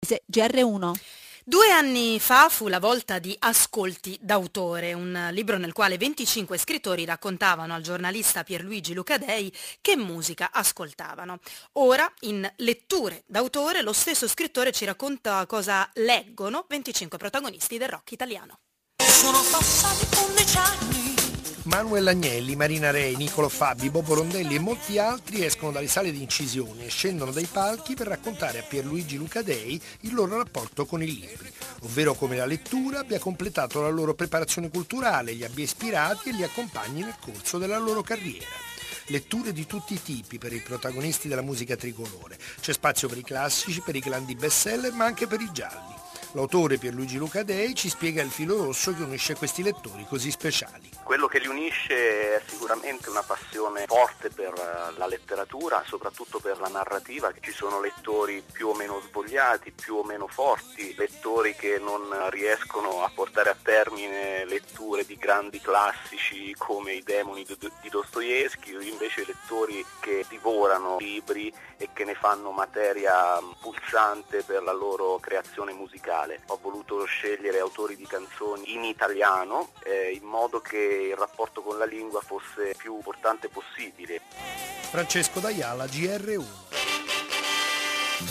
GR1. Due anni fa fu la volta di Ascolti d'autore, un libro nel quale 25 scrittori raccontavano al giornalista Pierluigi Lucadei che musica ascoltavano. Ora, in Letture d'autore, lo stesso scrittore ci racconta cosa leggono 25 protagonisti del rock italiano. Sono passati 11 anni Manuel Agnelli, Marina Rei, Nicolo Fabi, Bobo Rondelli e molti altri escono dalle sale di incisione e scendono dai palchi per raccontare a Pierluigi Lucadei il loro rapporto con i libri, ovvero come la lettura abbia completato la loro preparazione culturale, li abbia ispirati e li accompagni nel corso della loro carriera letture di tutti i tipi per i protagonisti della musica tricolore. C'è spazio per i classici, per i grandi bestseller, ma anche per i gialli. L'autore Pierluigi Lucadei ci spiega il filo rosso che unisce questi lettori così speciali. Quello che li unisce è sicuramente una passione forte per eh, la letteratura, soprattutto per la narrativa, ci sono lettori più o meno svogliati, più o meno forti, lettori che non riescono a portare a termine letture di grandi classici come I demoni di Dostoevsky, invece lettori che divorano libri e che ne fanno materia pulsante per la loro creazione musicale. Ho voluto scegliere autori di canzoni in italiano eh, in modo che il rapporto con la lingua fosse più importante possibile. Francesco D'Aiala, GR1.